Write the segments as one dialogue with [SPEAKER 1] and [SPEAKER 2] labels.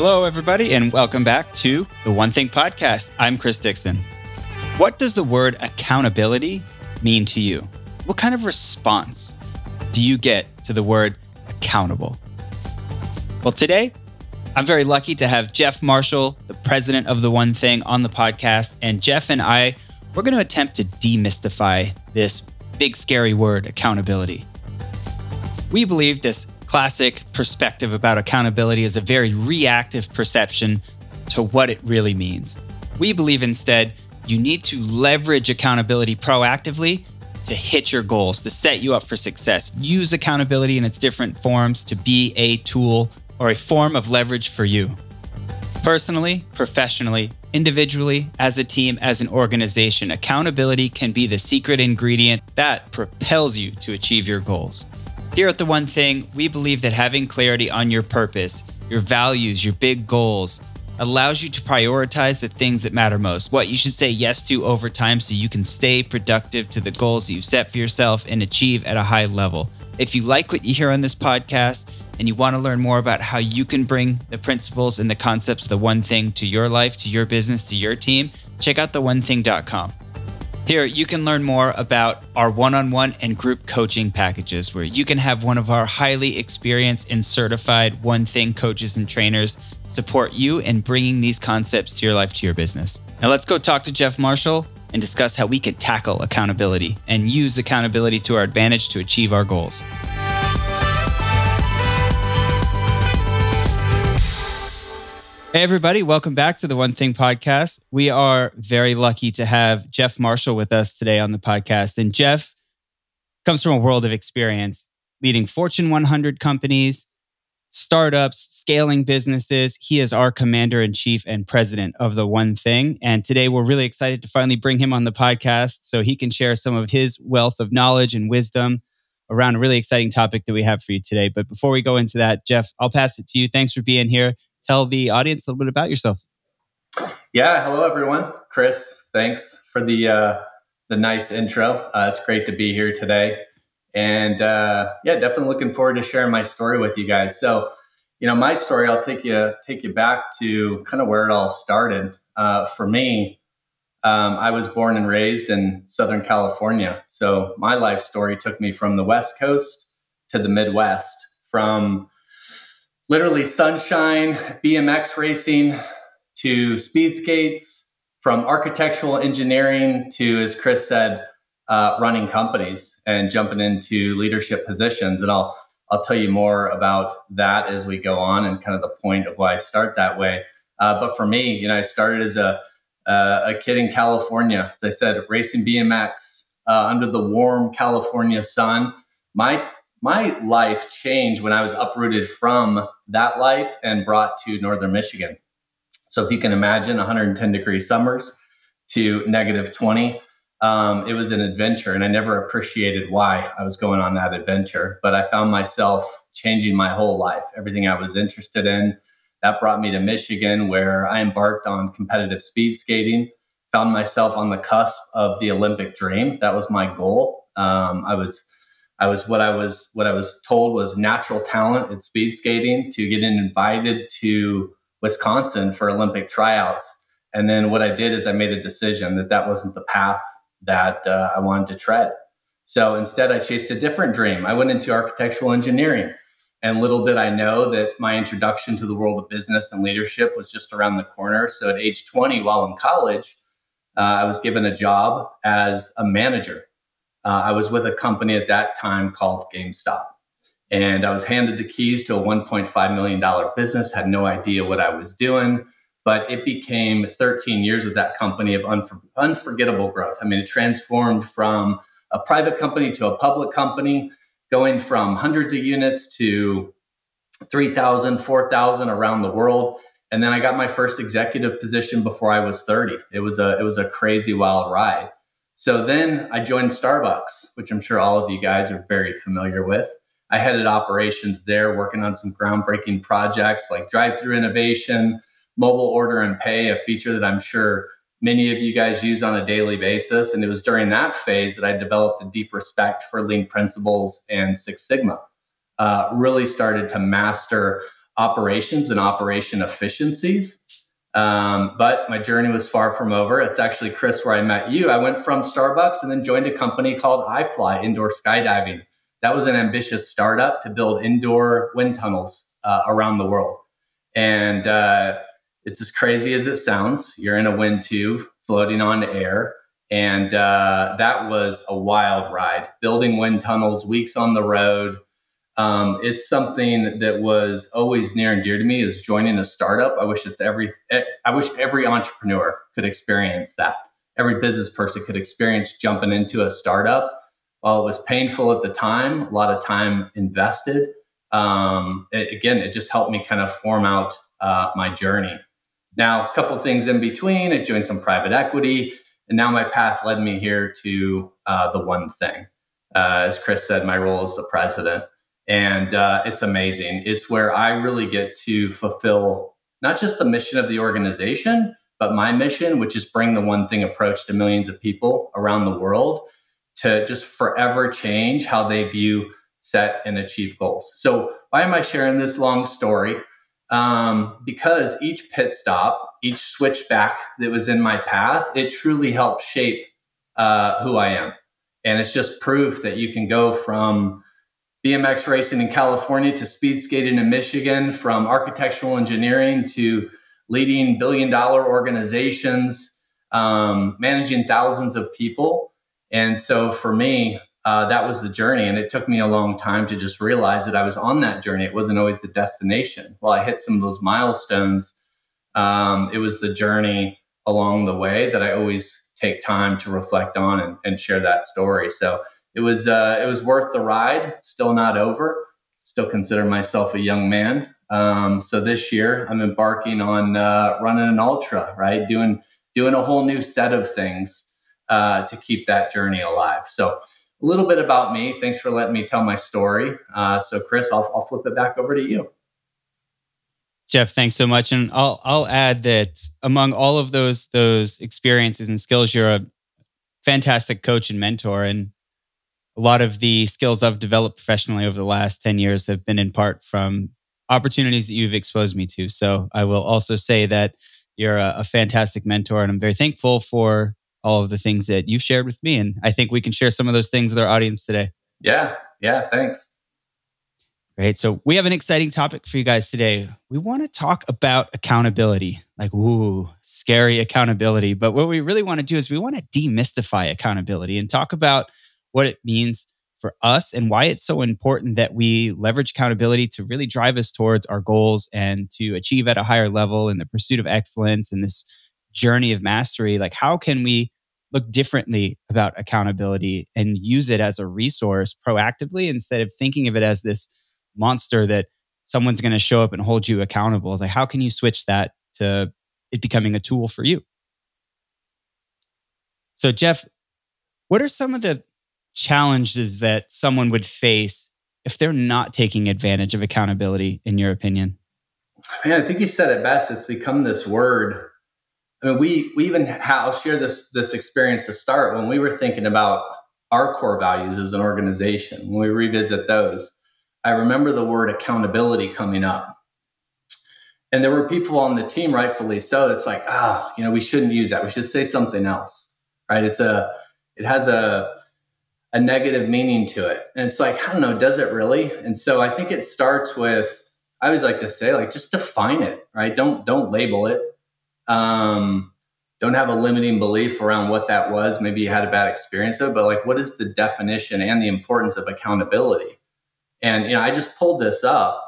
[SPEAKER 1] Hello, everybody, and welcome back to the One Thing Podcast. I'm Chris Dixon. What does the word accountability mean to you? What kind of response do you get to the word accountable? Well, today, I'm very lucky to have Jeff Marshall, the president of The One Thing, on the podcast. And Jeff and I, we're going to attempt to demystify this big, scary word, accountability. We believe this classic perspective about accountability is a very reactive perception to what it really means. We believe instead you need to leverage accountability proactively to hit your goals, to set you up for success. Use accountability in its different forms to be a tool or a form of leverage for you. Personally, professionally, individually, as a team, as an organization, accountability can be the secret ingredient that propels you to achieve your goals. Here at The One Thing, we believe that having clarity on your purpose, your values, your big goals, allows you to prioritize the things that matter most, what you should say yes to over time so you can stay productive to the goals you've set for yourself and achieve at a high level. If you like what you hear on this podcast and you want to learn more about how you can bring the principles and the concepts the one thing to your life, to your business, to your team, check out theonething.com. Here, you can learn more about our one on one and group coaching packages where you can have one of our highly experienced and certified one thing coaches and trainers support you in bringing these concepts to your life, to your business. Now, let's go talk to Jeff Marshall and discuss how we could tackle accountability and use accountability to our advantage to achieve our goals. Hey, everybody, welcome back to the One Thing podcast. We are very lucky to have Jeff Marshall with us today on the podcast. And Jeff comes from a world of experience leading Fortune 100 companies, startups, scaling businesses. He is our commander in chief and president of the One Thing. And today we're really excited to finally bring him on the podcast so he can share some of his wealth of knowledge and wisdom around a really exciting topic that we have for you today. But before we go into that, Jeff, I'll pass it to you. Thanks for being here tell the audience a little bit about yourself.
[SPEAKER 2] Yeah, hello everyone. Chris, thanks for the uh, the nice intro. Uh, it's great to be here today, and uh, yeah, definitely looking forward to sharing my story with you guys. So, you know, my story, I'll take you take you back to kind of where it all started. Uh, for me, um, I was born and raised in Southern California, so my life story took me from the West Coast to the Midwest, from literally sunshine, BMX racing to speed skates, from architectural engineering to, as Chris said, uh, running companies and jumping into leadership positions. And I'll I'll tell you more about that as we go on and kind of the point of why I start that way. Uh, but for me, you know, I started as a uh, a kid in California, as I said, racing BMX uh, under the warm California sun. My my life changed when I was uprooted from that life and brought to northern Michigan. So if you can imagine 110 degree summers to negative 20, um, it was an adventure, and I never appreciated why I was going on that adventure. But I found myself changing my whole life, everything I was interested in. That brought me to Michigan, where I embarked on competitive speed skating. Found myself on the cusp of the Olympic dream. That was my goal. Um, I was I was what I was what I was told was natural talent in speed skating to get invited to Wisconsin for Olympic tryouts. And then what I did is I made a decision that that wasn't the path that uh, I wanted to tread. So instead, I chased a different dream. I went into architectural engineering. And little did I know that my introduction to the world of business and leadership was just around the corner. So at age 20, while in college, uh, I was given a job as a manager uh, I was with a company at that time called GameStop. And I was handed the keys to a $1.5 million business, had no idea what I was doing, but it became 13 years of that company of unfor- unforgettable growth. I mean, it transformed from a private company to a public company, going from hundreds of units to 3,000, 4,000 around the world. And then I got my first executive position before I was 30. It was a it was a crazy wild ride. So then I joined Starbucks, which I'm sure all of you guys are very familiar with. I headed operations there, working on some groundbreaking projects like drive through innovation, mobile order and pay, a feature that I'm sure many of you guys use on a daily basis. And it was during that phase that I developed a deep respect for lean principles and Six Sigma. Uh, really started to master operations and operation efficiencies. Um, but my journey was far from over. It's actually, Chris, where I met you. I went from Starbucks and then joined a company called iFly Indoor Skydiving. That was an ambitious startup to build indoor wind tunnels uh, around the world. And uh, it's as crazy as it sounds. You're in a wind tube floating on air. And uh, that was a wild ride, building wind tunnels, weeks on the road, um, it's something that was always near and dear to me is joining a startup. I wish it's every eh, I wish every entrepreneur could experience that. Every business person could experience jumping into a startup. While it was painful at the time, a lot of time invested. Um, it, again, it just helped me kind of form out uh, my journey. Now, a couple things in between. I joined some private equity, and now my path led me here to uh, the one thing. Uh, as Chris said, my role is the president and uh, it's amazing. It's where I really get to fulfill not just the mission of the organization, but my mission, which is bring the one thing approach to millions of people around the world to just forever change how they view, set, and achieve goals. So, why am I sharing this long story? Um, because each pit stop, each switchback that was in my path, it truly helped shape uh, who I am. And it's just proof that you can go from BMX racing in California to speed skating in Michigan, from architectural engineering to leading billion dollar organizations, um, managing thousands of people. And so for me, uh, that was the journey. And it took me a long time to just realize that I was on that journey. It wasn't always the destination. While I hit some of those milestones, um, it was the journey along the way that I always take time to reflect on and, and share that story. So it was uh, it was worth the ride. Still not over. Still consider myself a young man. Um, so this year I'm embarking on uh, running an ultra. Right, doing doing a whole new set of things uh, to keep that journey alive. So a little bit about me. Thanks for letting me tell my story. Uh, so Chris, I'll, I'll flip it back over to you.
[SPEAKER 1] Jeff, thanks so much. And I'll I'll add that among all of those those experiences and skills, you're a fantastic coach and mentor. And a lot of the skills I've developed professionally over the last 10 years have been in part from opportunities that you've exposed me to. So I will also say that you're a, a, fantastic mentor, and I'm very thankful for all of the things that you've shared with me. And I think we can share some of those things with our audience today.
[SPEAKER 2] Yeah. Yeah. Thanks.
[SPEAKER 1] Great. So we have an exciting topic for you guys today. We want to talk about accountability, like, ooh, scary accountability. But what we really want to do is we want to demystify accountability and talk about what it means for us and why it's so important that we leverage accountability to really drive us towards our goals and to achieve at a higher level in the pursuit of excellence and this journey of mastery. Like, how can we look differently about accountability and use it as a resource proactively instead of thinking of it as this monster that someone's going to show up and hold you accountable? Like, how can you switch that to it becoming a tool for you? So, Jeff, what are some of the challenges that someone would face if they're not taking advantage of accountability, in your opinion?
[SPEAKER 2] Man, I think you said it best. It's become this word. I mean, we we even I'll share this this experience to start when we were thinking about our core values as an organization. When we revisit those, I remember the word accountability coming up. And there were people on the team, rightfully so, It's like, ah, oh, you know, we shouldn't use that. We should say something else, right? It's a, it has a, a negative meaning to it. And it's like, I don't know, does it really? And so I think it starts with, I always like to say, like, just define it, right? Don't don't label it. Um, don't have a limiting belief around what that was. Maybe you had a bad experience of, it, but like, what is the definition and the importance of accountability? And you know, I just pulled this up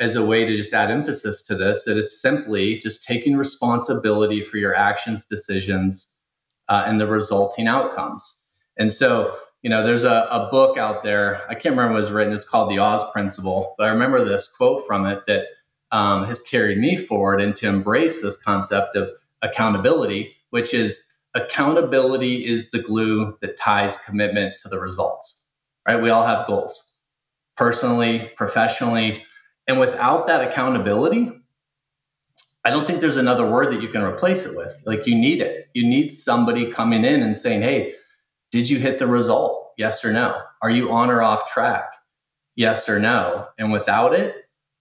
[SPEAKER 2] as a way to just add emphasis to this that it's simply just taking responsibility for your actions, decisions, uh, and the resulting outcomes. And so you know, there's a, a book out there. I can't remember what was written. It's called The Oz Principle. But I remember this quote from it that um, has carried me forward and to embrace this concept of accountability, which is accountability is the glue that ties commitment to the results. Right? We all have goals, personally, professionally, and without that accountability, I don't think there's another word that you can replace it with. Like you need it. You need somebody coming in and saying, "Hey, did you hit the result? Yes or no? Are you on or off track? Yes or no? And without it,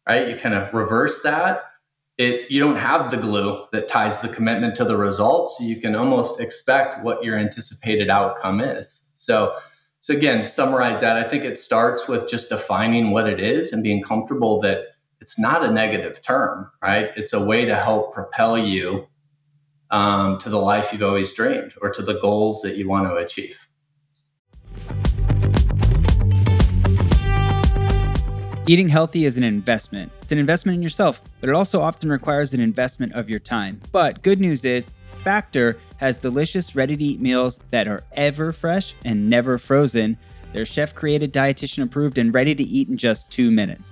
[SPEAKER 2] right? You kind of reverse that. It, you don't have the glue that ties the commitment to the results. So you can almost expect what your anticipated outcome is. So, so again, summarize that. I think it starts with just defining what it is and being comfortable that it's not a negative term, right? It's a way to help propel you um, to the life you've always dreamed or to the goals that you want to achieve.
[SPEAKER 1] Eating healthy is an investment. It's an investment in yourself, but it also often requires an investment of your time. But good news is, Factor has delicious, ready to eat meals that are ever fresh and never frozen. They're chef created, dietitian approved, and ready to eat in just two minutes.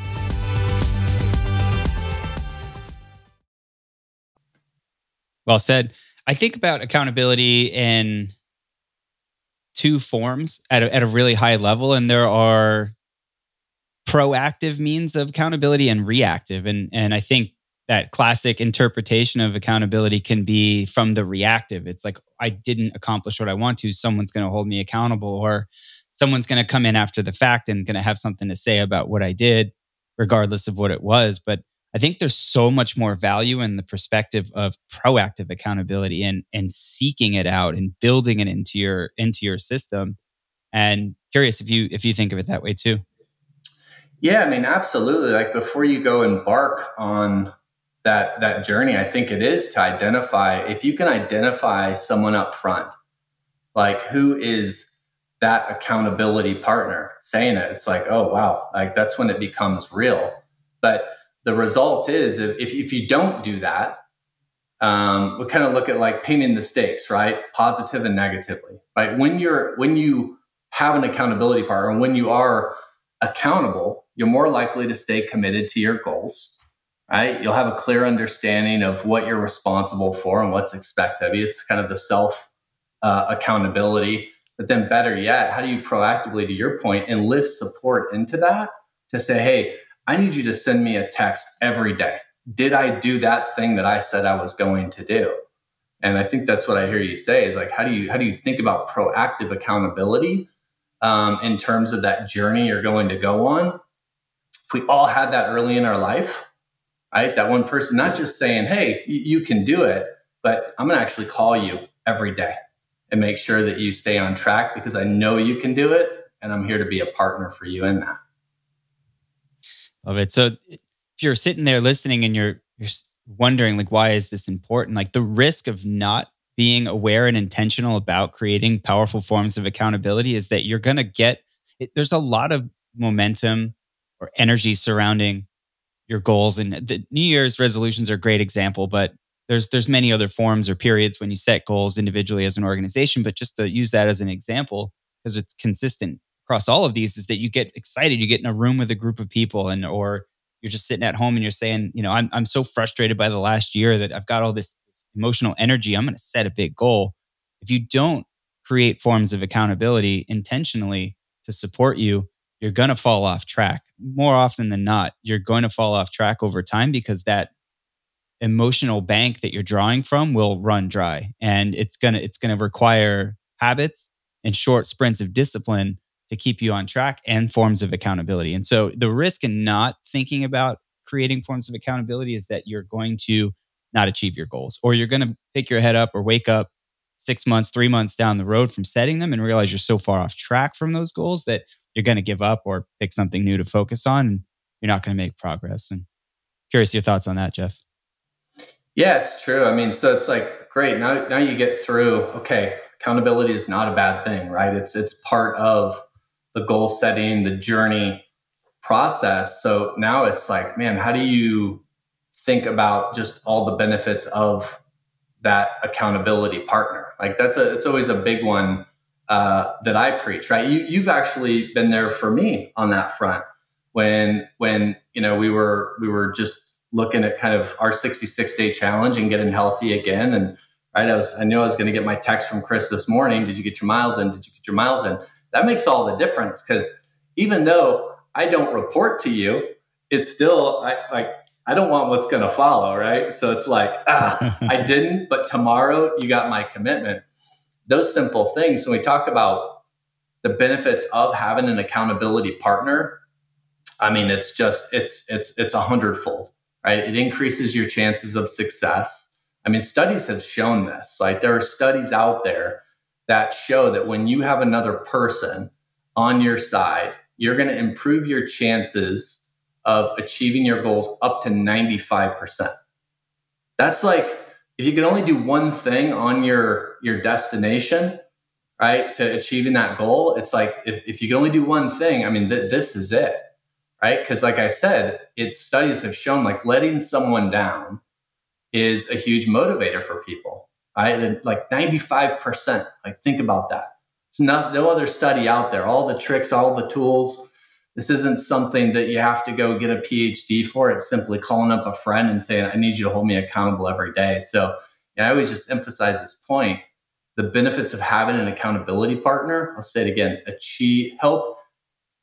[SPEAKER 1] Well said. I think about accountability in two forms at a, at a really high level, and there are proactive means of accountability and reactive. And and I think that classic interpretation of accountability can be from the reactive. It's like I didn't accomplish what I want to, someone's going to hold me accountable or someone's going to come in after the fact and going to have something to say about what I did regardless of what it was, but I think there's so much more value in the perspective of proactive accountability and and seeking it out and building it into your into your system. And curious if you if you think of it that way too.
[SPEAKER 2] Yeah, I mean, absolutely. Like before you go embark on that that journey, I think it is to identify if you can identify someone up front, like who is that accountability partner saying it. It's like, oh wow, like that's when it becomes real. But the result is if, if you don't do that, um, we kind of look at like painting the stakes, right? Positive and negatively, right? When you're when you have an accountability partner and when you are accountable, you're more likely to stay committed to your goals, right? You'll have a clear understanding of what you're responsible for and what's expected of you. It's kind of the self uh, accountability. But then, better yet, how do you proactively, to your point, enlist support into that to say, hey, I need you to send me a text every day. Did I do that thing that I said I was going to do? And I think that's what I hear you say is like, how do you how do you think about proactive accountability um, in terms of that journey you're going to go on? If we all had that early in our life, right? That one person not just saying, "Hey, you can do it," but I'm going to actually call you every day and make sure that you stay on track because I know you can do it, and I'm here to be a partner for you in that
[SPEAKER 1] of it. So if you're sitting there listening and you're you're wondering like why is this important? Like the risk of not being aware and intentional about creating powerful forms of accountability is that you're going to get it, there's a lot of momentum or energy surrounding your goals and the New Year's resolutions are a great example, but there's there's many other forms or periods when you set goals individually as an organization, but just to use that as an example because it's consistent across all of these is that you get excited. You get in a room with a group of people and or you're just sitting at home and you're saying, you know, I'm I'm so frustrated by the last year that I've got all this, this emotional energy. I'm going to set a big goal. If you don't create forms of accountability intentionally to support you, you're going to fall off track. More often than not, you're going to fall off track over time because that emotional bank that you're drawing from will run dry and it's going to it's going to require habits and short sprints of discipline to keep you on track and forms of accountability. And so the risk in not thinking about creating forms of accountability is that you're going to not achieve your goals or you're going to pick your head up or wake up six months, three months down the road from setting them and realize you're so far off track from those goals that you're going to give up or pick something new to focus on and you're not going to make progress. And curious your thoughts on that, Jeff.
[SPEAKER 2] Yeah, it's true. I mean, so it's like great. Now now you get through, okay, accountability is not a bad thing, right? It's it's part of the goal setting, the journey process. So now it's like, man, how do you think about just all the benefits of that accountability partner. Like that's a it's always a big one uh, that I preach, right? You you've actually been there for me on that front when when you know we were we were just looking at kind of our 66 day challenge and getting healthy again and right I was I knew I was going to get my text from Chris this morning did you get your miles in did you get your miles in that makes all the difference because even though I don't report to you it's still I like I don't want what's going to follow right so it's like ah I didn't but tomorrow you got my commitment those simple things when we talk about the benefits of having an accountability partner I mean, it's just it's it's it's a hundredfold, right? It increases your chances of success. I mean, studies have shown this. Like there are studies out there that show that when you have another person on your side, you're going to improve your chances of achieving your goals up to 95%. That's like if you can only do one thing on your your destination, right, to achieving that goal, it's like if, if you can only do one thing, I mean, th- this is it right? Because, like I said, its studies have shown like letting someone down is a huge motivator for people, right? Like 95%. Like, think about that. There's not, no other study out there. All the tricks, all the tools. This isn't something that you have to go get a PhD for. It's simply calling up a friend and saying, I need you to hold me accountable every day. So, I always just emphasize this point the benefits of having an accountability partner. I'll say it again achieve, help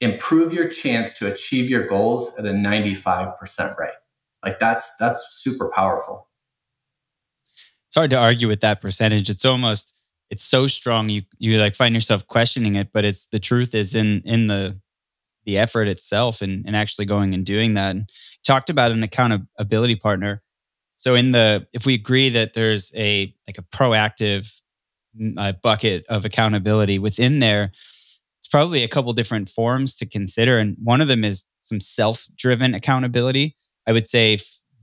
[SPEAKER 2] improve your chance to achieve your goals at a 95% rate. Like that's that's super powerful.
[SPEAKER 1] It's hard to argue with that percentage. It's almost it's so strong you you like find yourself questioning it, but it's the truth is in in the the effort itself and, and actually going and doing that. And talked about an accountability partner. So in the if we agree that there's a like a proactive uh, bucket of accountability within there, it's probably a couple different forms to consider. And one of them is some self driven accountability. I would say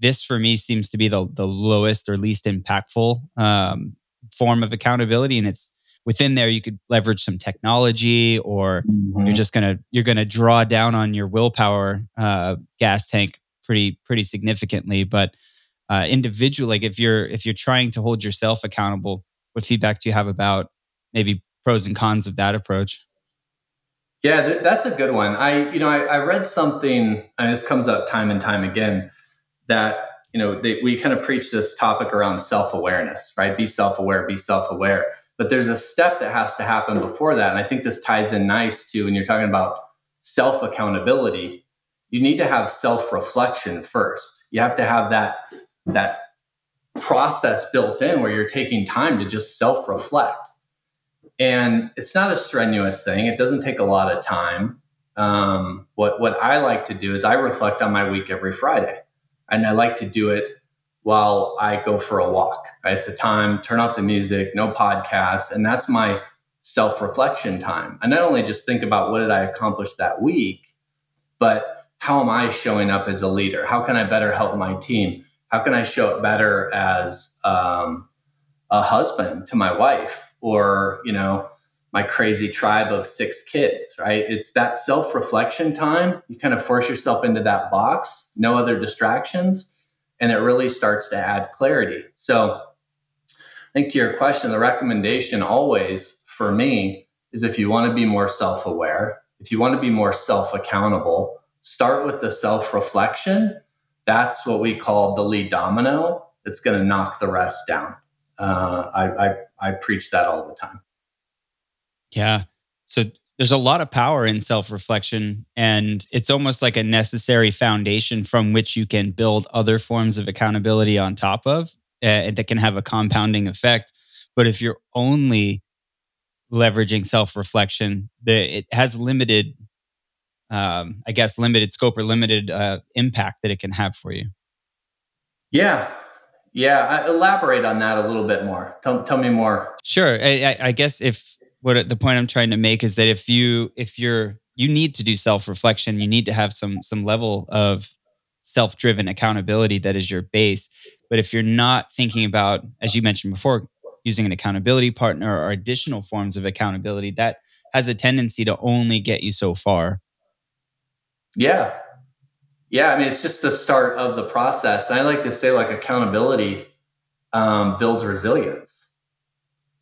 [SPEAKER 1] this for me seems to be the, the lowest or least impactful um, form of accountability. And it's within there, you could leverage some technology or mm-hmm. you're just to, you're to draw down on your willpower uh, gas tank pretty, pretty significantly. But uh, individual, like if you're, if you're trying to hold yourself accountable, what feedback do you have about maybe pros and cons of that approach?
[SPEAKER 2] Yeah, th- that's a good one. I, you know, I, I, read something, and this comes up time and time again, that you know they, we kind of preach this topic around self-awareness, right? Be self-aware, be self-aware. But there's a step that has to happen before that, and I think this ties in nice to when you're talking about self-accountability. You need to have self-reflection first. You have to have that that process built in where you're taking time to just self-reflect and it's not a strenuous thing. It doesn't take a lot of time. Um, what what I like to do is I reflect on my week every Friday, and I like to do it while I go for a walk. Right? It's a time turn off the music, no podcasts, and that's my self reflection time. I not only just think about what did I accomplish that week, but how am I showing up as a leader? How can I better help my team? How can I show up better as um, a husband to my wife? or you know my crazy tribe of six kids right? It's that self-reflection time. You kind of force yourself into that box no other distractions and it really starts to add clarity. So i think to your question the recommendation always for me is if you want to be more self-aware if you want to be more self-accountable start with the self-reflection. That's what we call the lead domino. That's going to knock the rest down. Uh, I, I I preach that all the time.
[SPEAKER 1] Yeah. So there's a lot of power in self reflection, and it's almost like a necessary foundation from which you can build other forms of accountability on top of uh, that can have a compounding effect. But if you're only leveraging self reflection, it has limited, um, I guess, limited scope or limited uh, impact that it can have for you.
[SPEAKER 2] Yeah, yeah, elaborate on that a little bit more. Tell, tell me more.
[SPEAKER 1] Sure. I, I guess if what the point I'm trying to make is that if you if you're you need to do self reflection, you need to have some some level of self driven accountability that is your base. But if you're not thinking about, as you mentioned before, using an accountability partner or additional forms of accountability, that has a tendency to only get you so far.
[SPEAKER 2] Yeah, Yeah, I mean, it's just the start of the process. I like to say, like, accountability um, builds resilience,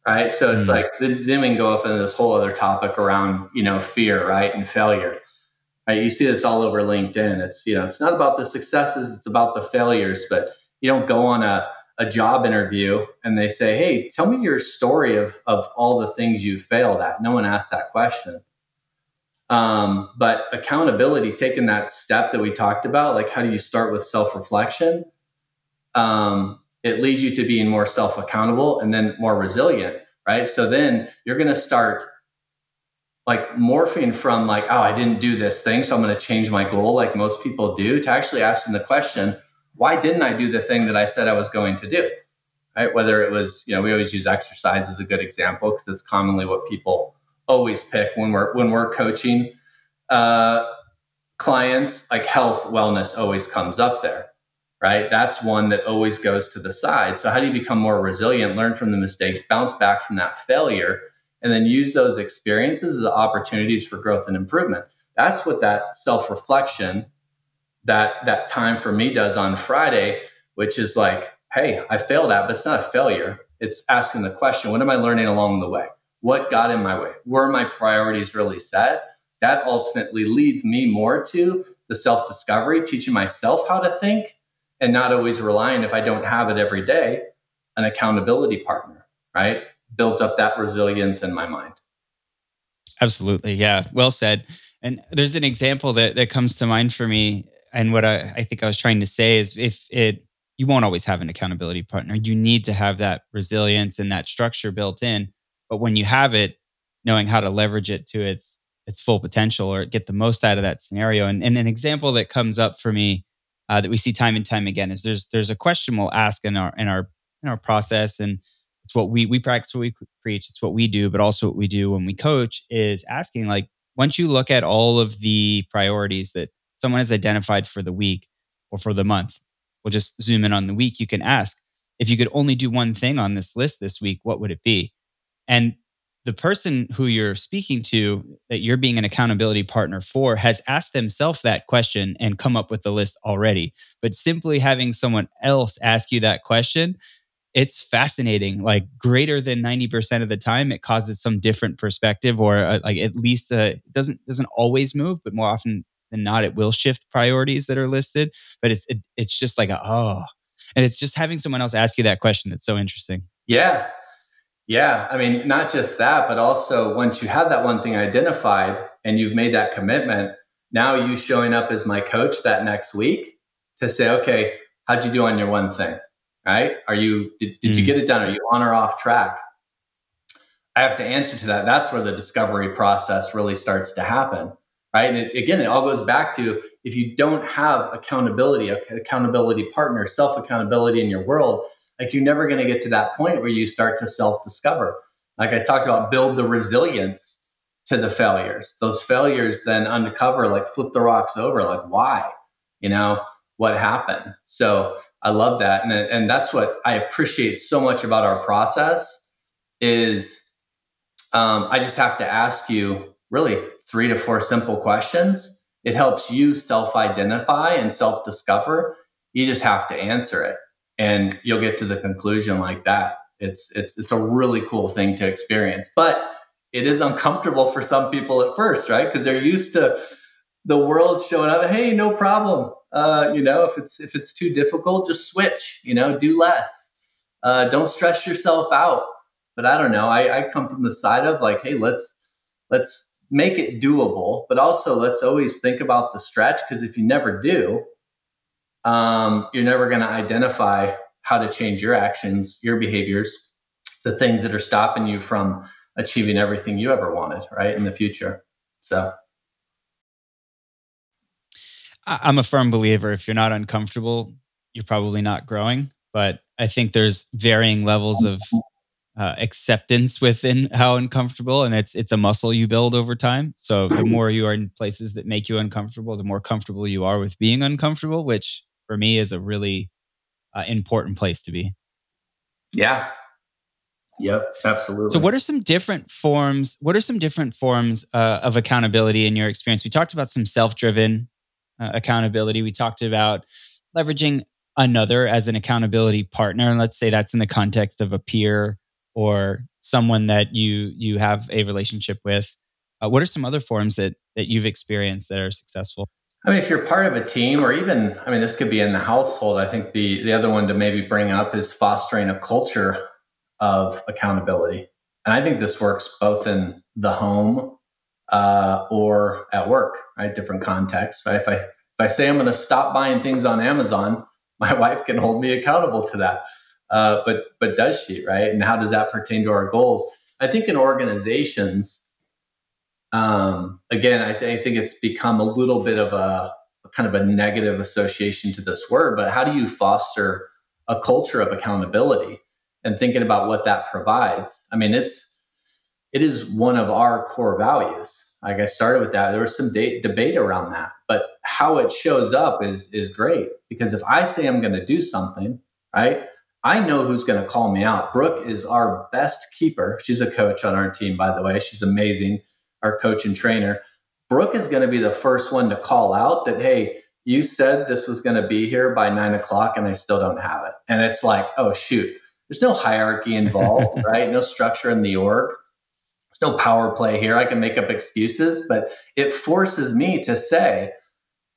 [SPEAKER 2] right? So it's mm. like, then we can go off into this whole other topic around, you know, fear, right, and failure. Right? You see this all over LinkedIn. It's, you know, it's not about the successes, it's about the failures, but you don't go on a, a job interview and they say, hey, tell me your story of, of all the things you failed at. No one asks that question. Um, but accountability, taking that step that we talked about, like how do you start with self reflection? Um, it leads you to being more self accountable and then more resilient, right? So then you're going to start like morphing from like, oh, I didn't do this thing, so I'm going to change my goal, like most people do, to actually asking the question, why didn't I do the thing that I said I was going to do? Right? Whether it was, you know, we always use exercise as a good example because it's commonly what people always pick when we're when we're coaching uh, clients. Like health, wellness always comes up there, right? That's one that always goes to the side. So how do you become more resilient? Learn from the mistakes, bounce back from that failure, and then use those experiences as opportunities for growth and improvement. That's what that self reflection that that time for me does on Friday, which is like, hey, I failed at, but it's not a failure. It's asking the question, what am I learning along the way? What got in my way? Were my priorities really set? That ultimately leads me more to the self discovery, teaching myself how to think and not always relying, if I don't have it every day, an accountability partner, right? Builds up that resilience in my mind.
[SPEAKER 1] Absolutely. Yeah. Well said. And there's an example that, that comes to mind for me and what I, I think I was trying to say is if it you won't always have an accountability partner. You need to have that resilience and that structure built in. But when you have it, knowing how to leverage it to its its full potential or get the most out of that scenario. And, and an example that comes up for me uh, that we see time and time again is there's there's a question we'll ask in our in our in our process, and it's what we we practice, what we preach, it's what we do, but also what we do when we coach is asking like once you look at all of the priorities that someone has identified for the week or for the month. We'll just zoom in on the week. You can ask if you could only do one thing on this list this week, what would it be? And the person who you're speaking to that you're being an accountability partner for has asked themselves that question and come up with the list already. But simply having someone else ask you that question it's fascinating. Like greater than 90% of the time it causes some different perspective or uh, like at least uh, it doesn't doesn't always move but more often than not it will shift priorities that are listed. But it's it, it's just like a, oh. And it's just having someone else ask you that question that's so interesting.
[SPEAKER 2] Yeah yeah i mean not just that but also once you have that one thing identified and you've made that commitment now you showing up as my coach that next week to say okay how'd you do on your one thing? Right? Are you did, did mm. you get it done? Are you on or off track? I have to answer to that. That's where the discovery process really starts to happen right? And it, again, it all goes back to if you don't have accountability, accountability partner, self accountability in your world, like you're never going to get to that point where you start to self discover. Like I talked about, build the resilience to the failures. Those failures then uncover, like flip the rocks over, like why, you know, what happened. So I love that, and and that's what I appreciate so much about our process is um, I just have to ask you really three to four simple questions. It helps you self identify and self discover. You just have to answer it and you'll get to the conclusion like that. It's, it's, it's a really cool thing to experience, but it is uncomfortable for some people at first, right? Because they're used to the world showing up. Hey, no problem. Uh, you know, if it's if it's too difficult, just switch. You know, do less. Uh, don't stress yourself out. But I don't know. I, I come from the side of like, hey, let's let's make it doable, but also let's always think about the stretch because if you never do, um, you're never going to identify how to change your actions, your behaviors, the things that are stopping you from achieving everything you ever wanted, right, in the future. So.
[SPEAKER 1] I'm a firm believer if you're not uncomfortable, you're probably not growing. But I think there's varying levels of uh, acceptance within how uncomfortable and it's it's a muscle you build over time so the more you are in places that make you uncomfortable the more comfortable you are with being uncomfortable which for me is a really uh, important place to be
[SPEAKER 2] yeah yep absolutely
[SPEAKER 1] so what are some different forms what are some different forms uh, of accountability in your experience we talked about some self-driven uh, accountability. We talked about leveraging another as an accountability partner, and let's say that's in the context of a peer or someone that you you have a relationship with. Uh, what are some other forms that that you've experienced that are successful?
[SPEAKER 2] I mean, if you're part of a team, or even, I mean, this could be in the household. I think the the other one to maybe bring up is fostering a culture of accountability, and I think this works both in the home uh, or at work, right? Different contexts. Right? If I if I say I'm going to stop buying things on Amazon, my wife can hold me accountable to that. Uh, but but does she, right? And how does that pertain to our goals? I think in organizations, um, again, I, th- I think it's become a little bit of a, kind of a negative association to this word. But how do you foster a culture of accountability and thinking about what that provides? I mean, it's it is one of our core values. Like I started with that, there was some de- debate around that, but how it shows up is is great because if I say I'm going to do something, right, I know who's going to call me out. Brooke is our best keeper. She's a coach on our team, by the way. She's amazing, our coach and trainer. Brooke is going to be the first one to call out that, hey, you said this was going to be here by nine o'clock and I still don't have it. And it's like, oh, shoot, there's no hierarchy involved, right? No structure in the org There's no power play here. I can make up excuses, but it forces me to say,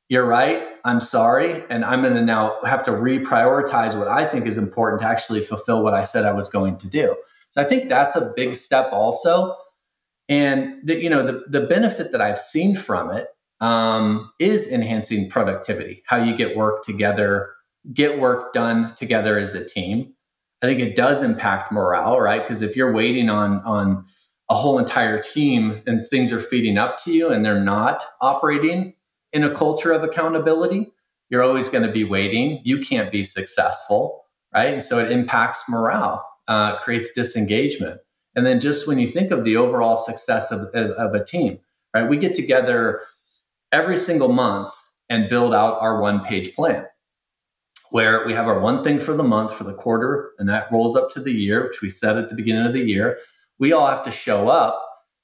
[SPEAKER 2] you're right. I'm sorry. And I'm going to now have to reprioritize what I think is important to actually fulfill what I said I was going to do. So I think that's a big step also. And the, you know, the, the benefit that I've seen from it um, is enhancing productivity, how you get work together, get work done together as a team. I think it does impact morale, right? Because if you're waiting on on a whole entire team and things are feeding up to you and they're not operating in a culture of accountability, you're always going to be waiting. You can't be successful, right? And so it impacts morale, uh, creates disengagement. And then just when you think of the overall success of, of, a team, right? We get together every single month and build out our one page plan where we have our one thing for the month for the quarter and that rolls up to the year which we set at the beginning of the year we all have to show up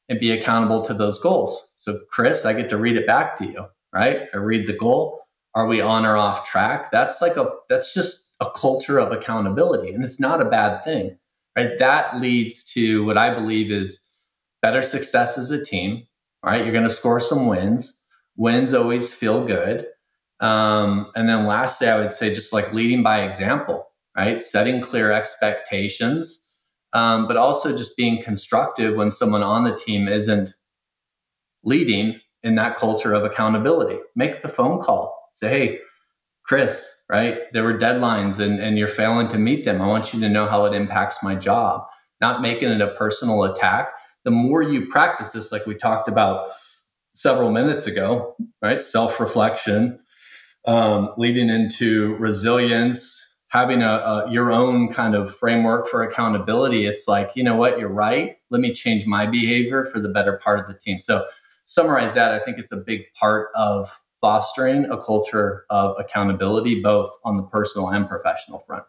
[SPEAKER 2] and be accountable to those goals. So, Chris, I get to read it back to you, right? I read the goal. Are we on or off track? That's like a, that's just a culture of accountability. And it's not a bad thing, right? That leads to what I believe is better success as a team, right? You're going to score some wins. Wins always feel good. Um, and then lastly, I would say just like leading by example, right? Setting clear expectations um, but also just being constructive when someone on the team isn't leading in that culture of accountability. Make the phone call. Say, hey, Chris, right? There were deadlines and, and you're failing to meet them. I want you to know how it impacts my job. Not making it a personal attack. The more you practice this, like we talked about several minutes ago, right? Self reflection, um, leading into resilience, having a, a, your own kind of framework for accountability it's like you know what you're right let me change my behavior for the better part of the team so summarize that i think it's a big part of fostering a culture of accountability both on the personal and professional front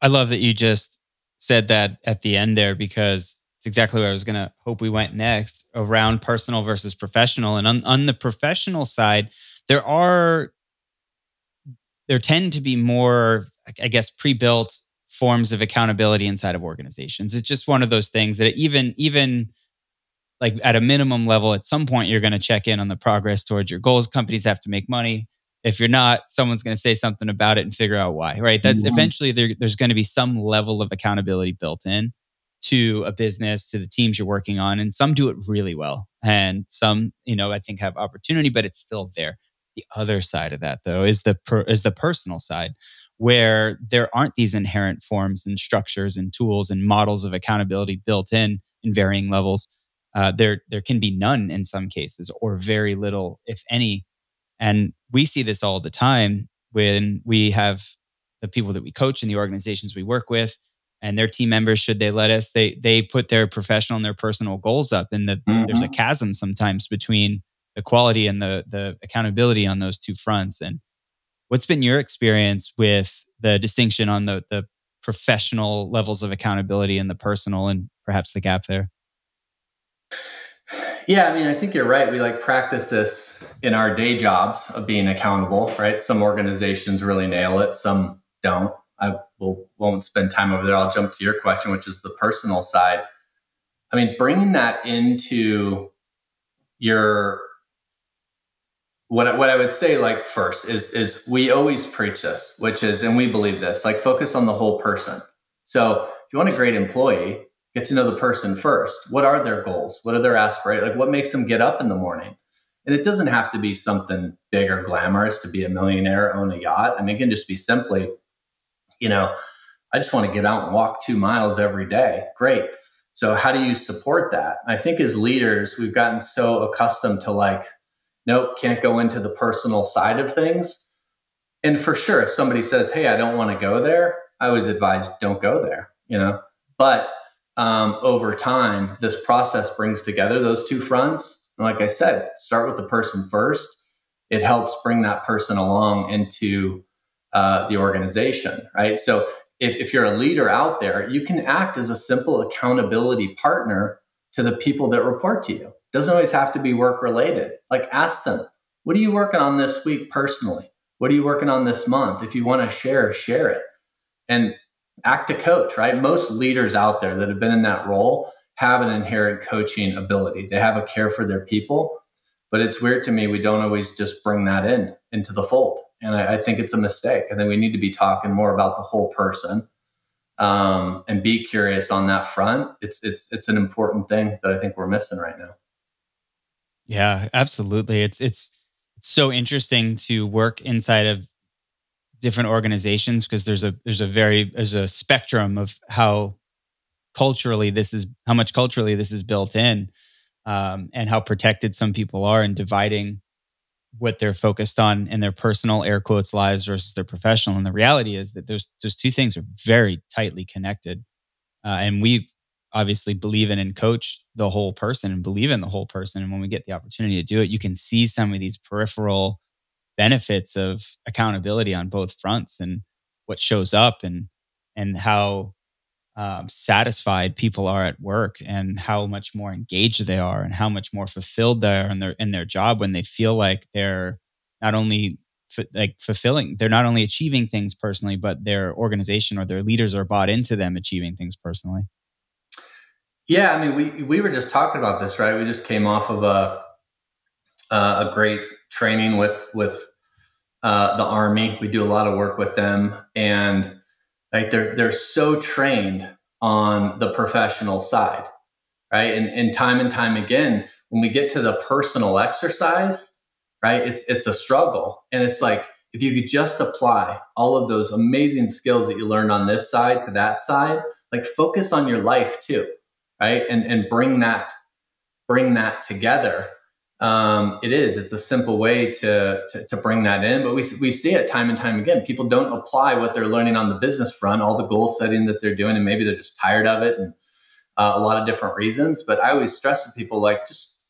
[SPEAKER 1] i love that you just said that at the end there because it's exactly where i was going to hope we went next around personal versus professional and on, on the professional side there are there tend to be more, I guess, pre-built forms of accountability inside of organizations. It's just one of those things that even even like at a minimum level, at some point you're going to check in on the progress towards your goals. Companies have to make money. If you're not, someone's going to say something about it and figure out why. Right? That's eventually there, there's going to be some level of accountability built in to a business, to the teams you're working on, and some do it really well, and some, you know, I think have opportunity, but it's still there. The other side of that, though, is the per, is the personal side, where there aren't these inherent forms and structures and tools and models of accountability built in in varying levels. Uh, there there can be none in some cases, or very little, if any. And we see this all the time when we have the people that we coach and the organizations we work with and their team members should they let us they they put their professional and their personal goals up and the, mm-hmm. there's a mm-hmm. chasm sometimes between the quality and the the accountability on those two fronts. And what's been your experience with the distinction on the the professional levels of accountability and the personal and perhaps the gap there?
[SPEAKER 2] Yeah, I mean, I think you're right. We like practice this in our day jobs of being accountable, right? Some organizations really nail it, some don't. I will, won't spend time over there. I'll jump to your question, which is the personal side. I mean, bringing that into your what what I would say like first is is we always preach this, which is and we believe this, like focus on the whole person. So if you want a great employee, get to know the person first. What are their goals? What are their aspirations? Like what makes them get up in the morning? And it doesn't have to be something big or glamorous to be a millionaire, own a yacht. I mean, it can just be simply, you know, I just want to get out and walk two miles every day. Great. So how do you support that? I think as leaders, we've gotten so accustomed to like, nope, can't go into the personal side of things. And for sure, if somebody says, hey, I don't want to go there, I was advised don't go there, you know. But um, over time, this process brings together those two fronts. And like I said, start with the person first. It helps bring that person along into uh, the organization, right? So if, if you're a leader out there, you can act as a simple accountability partner to the people that report to you. Doesn't always have to be work related. Like ask them, what are you working on this week personally? What are you working on this month? If you want to share, share it. And act a coach, right? Most leaders out there that have been in that role have an inherent coaching ability. They have a care for their people, but it's weird to me we don't always just bring that in into the fold, and I, I think it's a mistake. I think we need to be talking more about the whole person um, and be curious on that front. It's it's it's an important thing that I think we're missing right now.
[SPEAKER 1] Yeah, absolutely. It's it's it's so interesting to work inside of different organizations because there's a there's a very there's a spectrum of how culturally this is how much culturally this is built in um, and how protected some people are in dividing what they're focused on in their personal air quotes lives versus their professional. And the reality is that those those two things are very tightly connected. Uh, and we obviously believe in and coach the whole person and believe in the whole person. And when we get the opportunity to do it you can see some of these peripheral benefits of accountability on both fronts and what shows up and and how um, satisfied people are at work and how much more engaged they are and how much more fulfilled they are in their in their job when they feel like they're not only f- like fulfilling they're not only achieving things personally but their organization or their leaders are bought into them achieving things personally.
[SPEAKER 2] Yeah i mean we we were just talking about this right? We just came off of a uh, a great training with with uh, the army. We do a lot of work with them, and like they're they're so trained on the professional side, right? And and time and time again, when we get to the personal exercise, right, it's it's a struggle, and it's like if you could just apply all of those amazing skills that you learned on this side to that side, like focus on your life too, right? And and bring that bring that together um, it is. It's a simple way to, to, to bring that in, but we we see it time and time again. People don't apply what they're learning on the business front, all the goal setting that they're doing, and maybe they're just tired of it, and uh, a lot of different reasons. But I always stress to people like just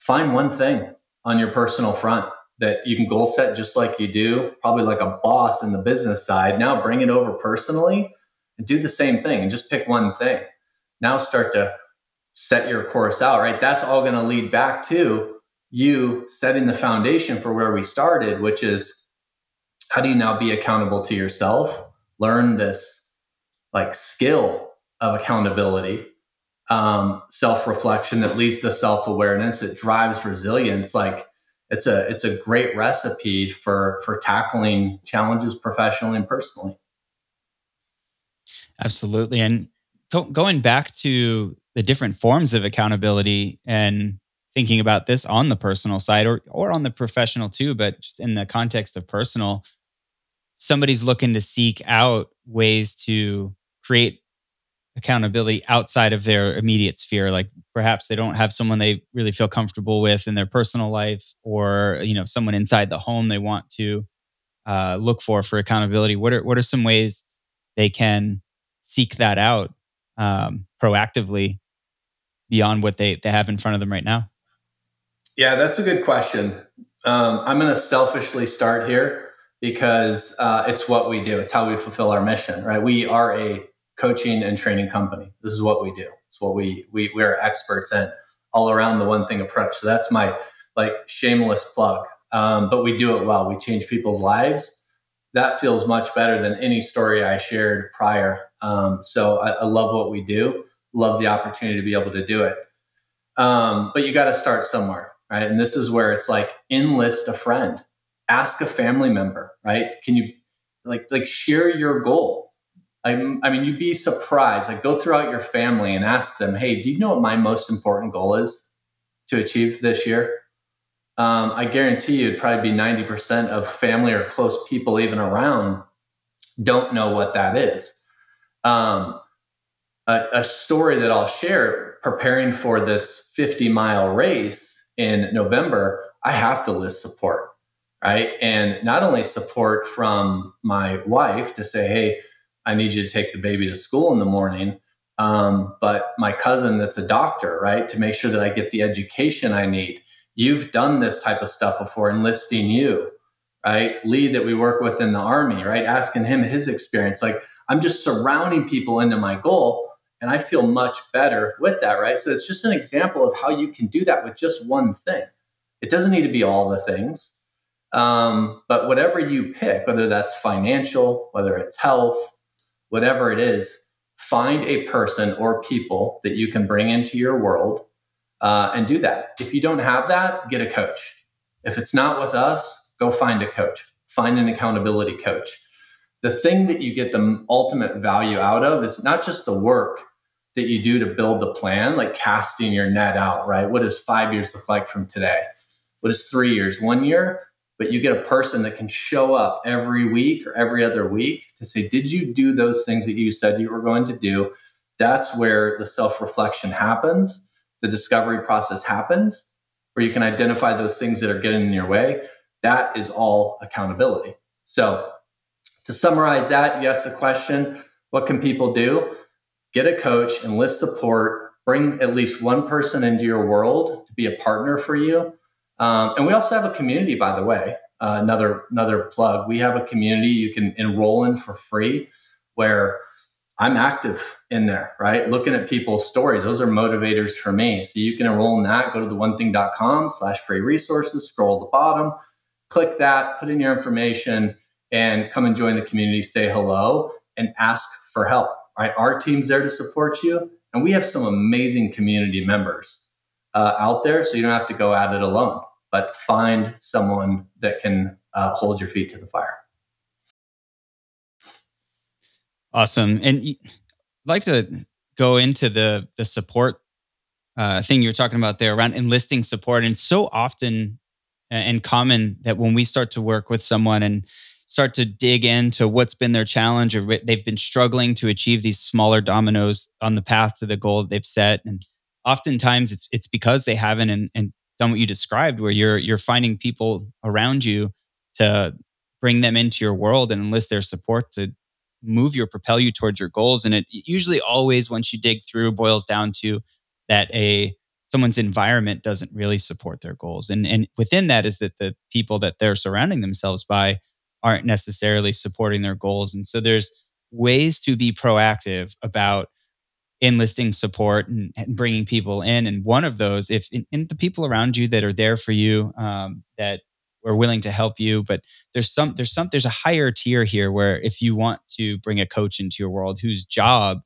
[SPEAKER 2] find one thing on your personal front that you can goal set just like you do, probably like a boss in the business side. Now bring it over personally and do the same thing, and just pick one thing. Now start to set your course out. Right, that's all going to lead back to you setting the foundation for where we started, which is how do you now be accountable to yourself, learn this like skill of accountability, um, self-reflection that leads to self-awareness, it drives resilience. Like it's a it's a great recipe for for tackling challenges professionally and personally.
[SPEAKER 1] Absolutely, and go, going back to the different forms of accountability and thinking about this on the personal side or or on the professional too, but just in the context of personal, somebody's looking to seek out ways to create accountability outside of their immediate sphere. Like perhaps they don't have someone they really feel comfortable with in their personal life or you know someone inside the home they want to uh, look for for accountability. What are what are some ways they can seek that out um, proactively beyond what they they have in front of them right now
[SPEAKER 2] yeah, that's a good question. Um, I'm going to selfishly start here because uh, it's what we do. It's how we fulfill our mission, right? We are a coaching and training company. This is what we do. It's what we we we are experts in. all around the one thing approach. So that's my like shameless plug. Um, but we do it well. We change people's lives. That feels much better than any story I shared prior. Um, so I, I, love what we do. Love the opportunity to be able to do it. Um, but you got to start somewhere, right? And this is where it's like enlist a friend, ask a family member, right? Can you like like share your goal? I, I mean, you'd be surprised. Like, go throughout your family and ask them, "Hey, do you know what my most important goal is to achieve this year?" um, I guarantee you it'd probably be 90% of family or close people even around don't know what that is. Um, a, a, story that I'll share preparing for this 50 mile race in November, I have to list support, right? And not only support from my wife to say, hey, I need you to take the baby to school in the morning, um, but my cousin that's a doctor, right? To make sure that I get the education I need you've done this type of stuff before, enlisting you, right? Lee that we work with in the army, right? Asking him his experience. Like I'm just surrounding people into my goal and I feel much better with that, right? So it's just an example of how you can do that with just one thing. It doesn't need to be all the things. Um, but whatever you pick, whether that's financial, whether it's health, whatever it is, find a person or people that you can bring into your world uh, and do that. If you don't have that, get a coach. If it's not with us, go find a coach, find an accountability coach. The thing that you get the ultimate value out of is not just the work that you do to build the plan, like casting your net out, right? What does five years look like from today? What is three years, one year? But you get a person that can show up every week or every other week to say, Did you do those things that you said you were going to do? That's where the self reflection happens the discovery process happens, where you can identify those things that are getting in your way, that is all accountability. So, to summarize that, you asked the question what can people do? Get a coach, enlist support, bring at least one person into your world to be a partner for you. Um, and we also have a community, by the way. Uh, another another plug. We have a community you can enroll in for free, where I'm active in there, right? Looking at people's stories. Those are motivators for me. So you can enroll in that. Go to the one thing.com slash free resources, scroll to the bottom, click that, put in your information, and come and join the community, say hello, and ask for help. Right? Our team's there to support you. And we have some amazing community members uh, out there. So you don't have to go at it alone, but find someone that can uh, hold your feet to the fire.
[SPEAKER 1] Awesome. And I'd like to go into the the support uh, thing you're talking about there around enlisting support. And so often and common that when we start to work with someone and start to dig into what's been their challenge or they've been struggling to achieve these smaller dominoes on the path to the goal that they've set and oftentimes it's it's because they haven't and, and done what you described where you're you're finding people around you to bring them into your world and enlist their support to move you or propel you towards your goals. And it usually always, once you dig through, boils down to that a someone's environment doesn't really support their goals. And and within that is that the people that they're surrounding themselves by aren't necessarily supporting their goals. And so there's ways to be proactive about enlisting support and, and bringing people in. And one of those, if in the people around you that are there for you, um, that we're willing to help you but there's some there's some there's a higher tier here where if you want to bring a coach into your world whose job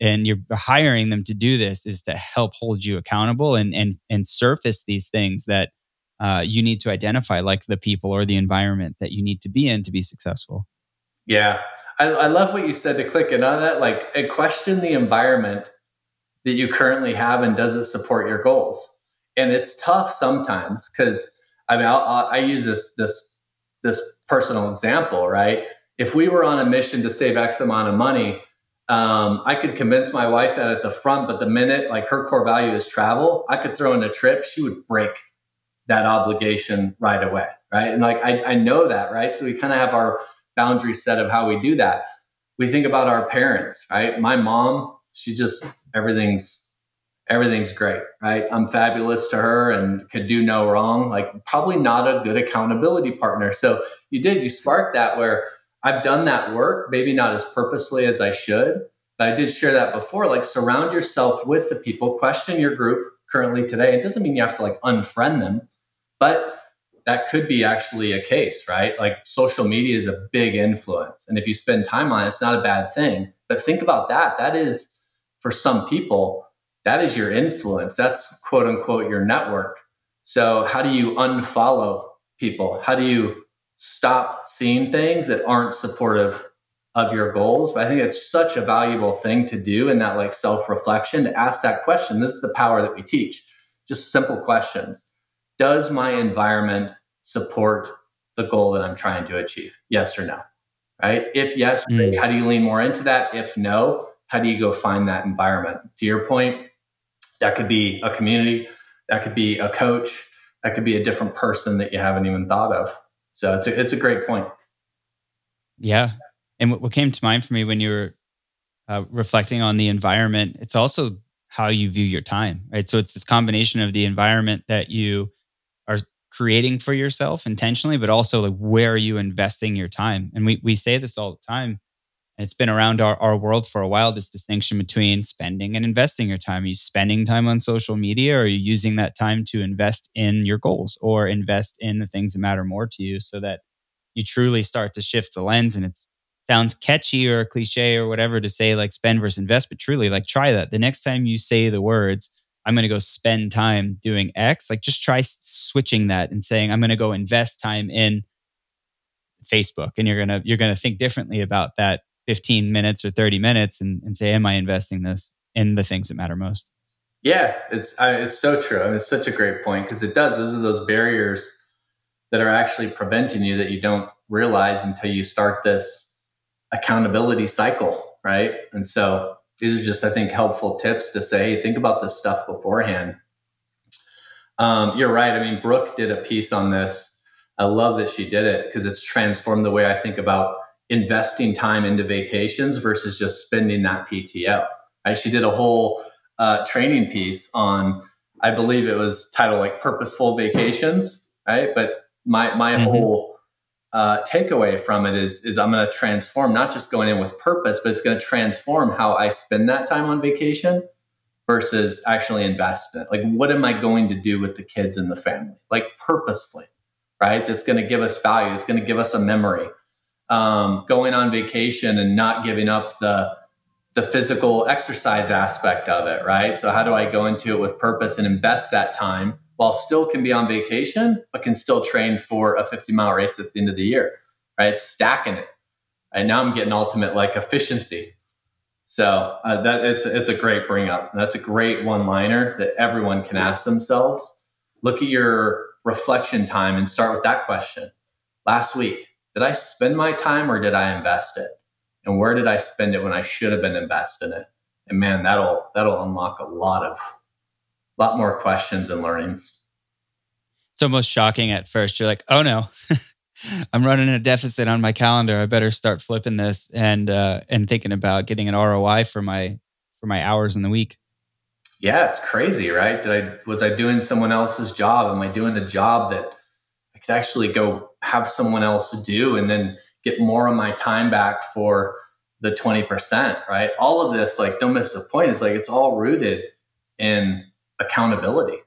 [SPEAKER 1] and you're hiring them to do this is to help hold you accountable and and and surface these things that uh, you need to identify like the people or the environment that you need to be in to be successful.
[SPEAKER 2] Yeah. I, I love what you said to click in on that like question the environment that you currently have and does it support your goals? And it's tough sometimes because I mean, I'll, I'll, i use this this this personal example, right? If we were on a mission to save X amount of money, um, I could convince my wife that at the front, but the minute like her core value is travel, I could throw in a trip, she would break that obligation right away, right? And like I, I know that, right? So we kind of have our boundary set of how we do that. We think about our parents, right? My mom, she just everything's everything's great, right? I'm fabulous to her and could do no wrong. Like, probably not a good accountability partner. So, you did, you sparked that where I've done that work, maybe not as purposely as I should, but I did share that before. Like, surround yourself with the people, question your group, currently today. It doesn't mean you have to like unfriend them, but that could be actually a case, right? Like social media is a big influence. And if you spend time on it, it's not a bad thing. But think about that. That is, for some people, that is your influence. That's quote unquote your network. So, how do you unfollow people? How do you stop seeing things that aren't supportive of your goals? But I think it's such a valuable thing to do in that like self reflection to ask that question. This is the power that we teach. Just simple questions. Does my environment support the goal that I'm trying to achieve? Yes or no? Right? If yes, mm. how do you lean more into that? If no, how do you go find that environment? To your point, that could be a community, that could be a coach, that could be a different person that you haven't even thought of. So it's a, it's a great point.
[SPEAKER 1] Yeah. And what came to mind for me when you were uh, reflecting on the environment, it's also how you view your time, right? So it's this combination of the environment that you are creating for yourself intentionally, but also like where are you investing your time? And we we say this all the time and it's been around our, our world for a while this distinction between spending and investing your time. Are you spending time on social media or are you using that time to invest in your goals or invest in the things that matter more to you so that you truly start to shift the lens? And it sounds catchy or cliche or whatever to say like spend versus invest but truly like try that. The next time you say the words i'm going to go spend time doing x like just try switching that and saying i'm going to go invest time in facebook and you're to you're to think differently about that 15 minutes or 30 minutes and, and say, am I investing this in the things that matter most?
[SPEAKER 2] Yeah, it's I, it's so true. I mean, it's such a great point because it does. Those are those barriers that are actually preventing you that you don't realize until you start this accountability cycle, right? And so these are just, I think, helpful tips to say, hey, think about this stuff beforehand. Um, you're right. I mean, Brooke did a piece on this. I love that she did it because it's transformed the way I think about investing time into vacations versus just spending that PTO. Right? She did a whole uh, training piece on, I believe it was titled like purposeful vacations, right? But my my mm-hmm. whole uh, takeaway from it is is I'm going to transform not just going in with purpose, but it's going to transform how I spend that time on vacation versus actually invest in it. Like, what am I going to do with the kids and the family? Like purposefully, right? That's going to give us value. It's going to give us a memory um, going on vacation and not giving up the the physical exercise aspect of it, right? So how do I go into it with purpose and invest that time while still can be on vacation, but can still train for a 50 mile race at the end of the year, right? stacking it. And now I'm getting ultimate like efficiency. So uh, that it's it's a great bring up. That's a great one liner that everyone can ask themselves. Look at your reflection time and start with that question. Last week, did I spend my time or did I invest it? And where did I spend it when I should have been investing it? And man, that'll that'll unlock a lot of lot more questions and learnings.
[SPEAKER 1] It's almost shocking at first. You're like, oh no, I'm running a deficit on my calendar. I better start flipping this and uh, and thinking about getting an ROI for my for my hours in the week.
[SPEAKER 2] Yeah, it's crazy, right? Did I was I doing someone else's job? Am I doing a job that I could actually go have someone else do and then get more of my time back for the 20%, right? All of this, like, don't miss the point, is like it's all rooted in accountability.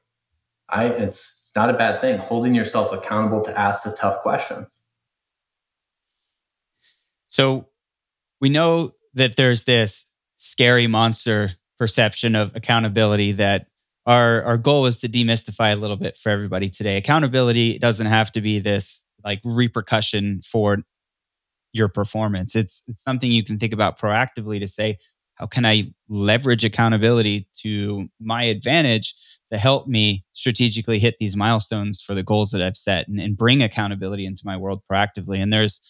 [SPEAKER 2] I it's, not a bad thing. Holding yourself accountable to ask the tough questions.
[SPEAKER 1] So we know that there's this scary monster perception of accountability that our our goal is to demystify a little bit for everybody today. Accountability doesn't have to be this like repercussion for your performance. It's it's something you can think about proactively to say, how can I leverage accountability to my advantage to help me strategically hit these milestones for the goals that I've set and, and bring accountability into my world proactively. And there's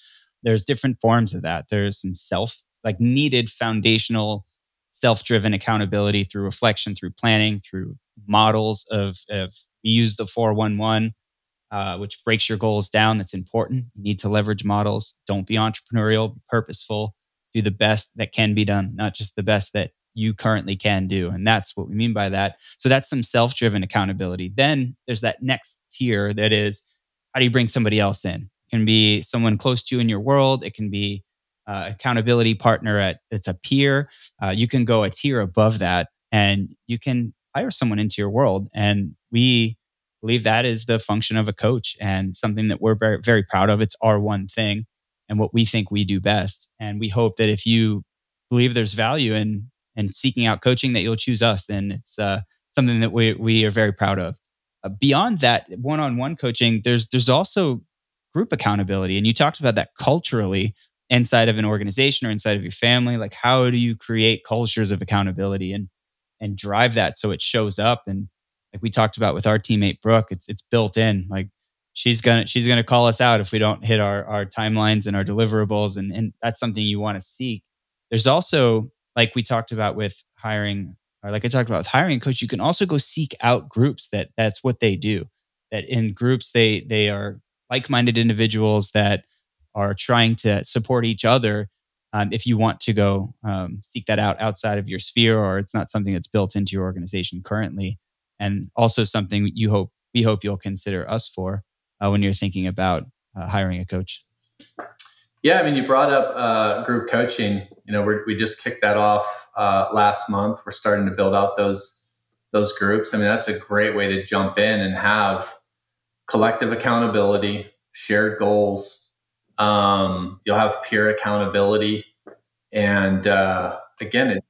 [SPEAKER 1] there's different forms of that. There's some self like needed foundational self-driven accountability through reflection, through planning, through models of of use the 411 uh, which breaks your goals down. That's important. You need to leverage models. Don't be entrepreneurial, be purposeful, do the best that can be done, not just the best that you currently can do. And that's what we mean by that. So that's some self driven accountability. Then there's that next tier that is how do you bring somebody else in? It can be someone close to you in your world, it can be uh, accountability partner at it's a peer. Uh, you can go a tier above that and you can hire someone into your world. And we believe that is the function of a coach and something that we're very, very proud of. It's our one thing and what we think we do best. And we hope that if you believe there's value in in seeking out coaching, that you'll choose us. And it's uh, something that we we are very proud of. Uh, beyond that, one-on-one coaching, there's there's also group accountability, and you talked about that culturally inside of an organization or inside of your family. Like, how do you create cultures of accountability and and drive that so it shows up and like we talked about with our teammate Brooke, it's it's built in. Like she's gonna she's gonna call us out if we don't hit our our timelines and our deliverables, and and that's something you want to seek. There's also like we talked about with hiring, or like I talked about with hiring a coach, you can also go seek out groups that that's what they do. That in groups they they are like-minded individuals that are trying to support each other. Um, if you want to go um, seek that out outside of your sphere, or it's not something that's built into your organization currently, and also something you hope we hope you'll consider us for uh, when you're thinking about uh, hiring a coach.
[SPEAKER 2] Yeah, I mean, you brought up uh, group coaching. You know, we just kicked that off uh, last month. We're starting to build out those those groups. I mean, that's a great way to jump in and have collective accountability, shared goals. Um, you'll have peer accountability, and uh, again, it's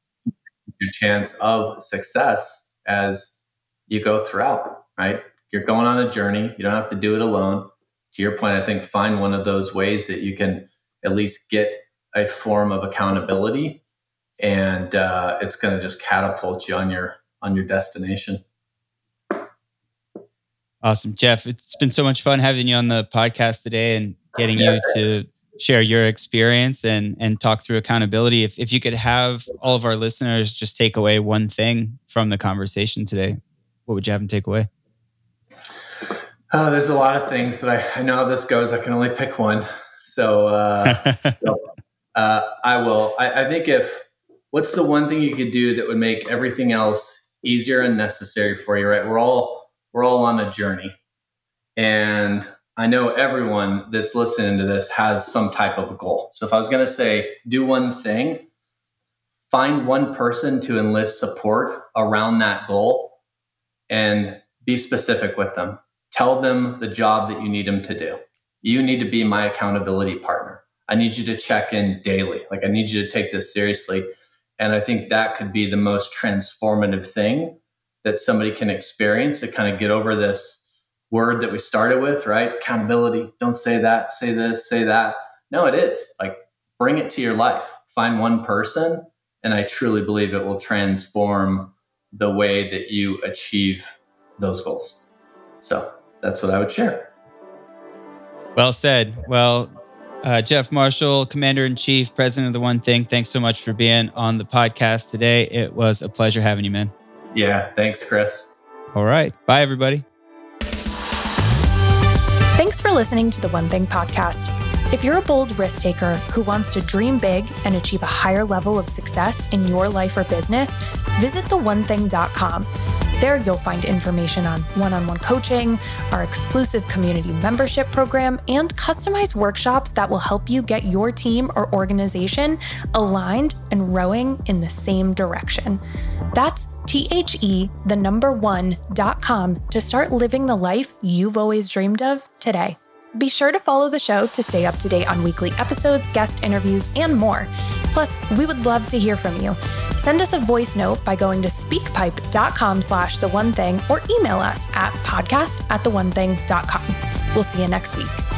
[SPEAKER 2] your chance of success as you go throughout, right? You're going on a journey. You don't have to do it alone. To your point, I think find one of those ways that you can at least get a form of accountability, and uh, it's going to just catapult you on your on your destination.
[SPEAKER 1] Awesome, Jeff. It's been so much fun having you on the podcast today and getting yeah. you to share your experience and and talk through accountability. If if you could have all of our listeners just take away one thing from the conversation today, what would you have them take away?
[SPEAKER 2] Oh, there's a lot of things, but I, I know how this goes. I can only pick one. So, uh, so uh, I will. I, I think if what's the one thing you could do that would make everything else easier and necessary for you, right? We're all we're all on a journey. And I know everyone that's listening to this has some type of a goal. So if I was going to say do one thing, find one person to enlist support around that goal and be specific with them. Tell them the job that you need them to do. You need to be my accountability partner. I need you to check in daily. Like, I need you to take this seriously. And I think that could be the most transformative thing that somebody can experience to kind of get over this word that we started with, right? Accountability. Don't say that, say this, say that. No, it is. Like, bring it to your life. Find one person, and I truly believe it will transform the way that you achieve those goals. So that's what I would share.
[SPEAKER 1] Well said. Well, uh, Jeff Marshall, Commander in Chief, President of the One Thing, thanks so much for being on the podcast today. It was a pleasure having you, man.
[SPEAKER 2] Yeah, thanks, Chris.
[SPEAKER 1] All right. Bye, everybody.
[SPEAKER 3] Thanks for listening to the One Thing podcast. If you're a bold risk taker who wants to dream big and achieve a higher level of success in your life or business, visit theonething.com. There, you'll find information on one on one coaching, our exclusive community membership program, and customized workshops that will help you get your team or organization aligned and rowing in the same direction. That's T H E, the number one.com to start living the life you've always dreamed of today. Be sure to follow the show to stay up to date on weekly episodes, guest interviews, and more. Plus, we would love to hear from you. Send us a voice note by going to speakpipe.com slash the one thing or email us at podcast at the one thing.com. We'll see you next week.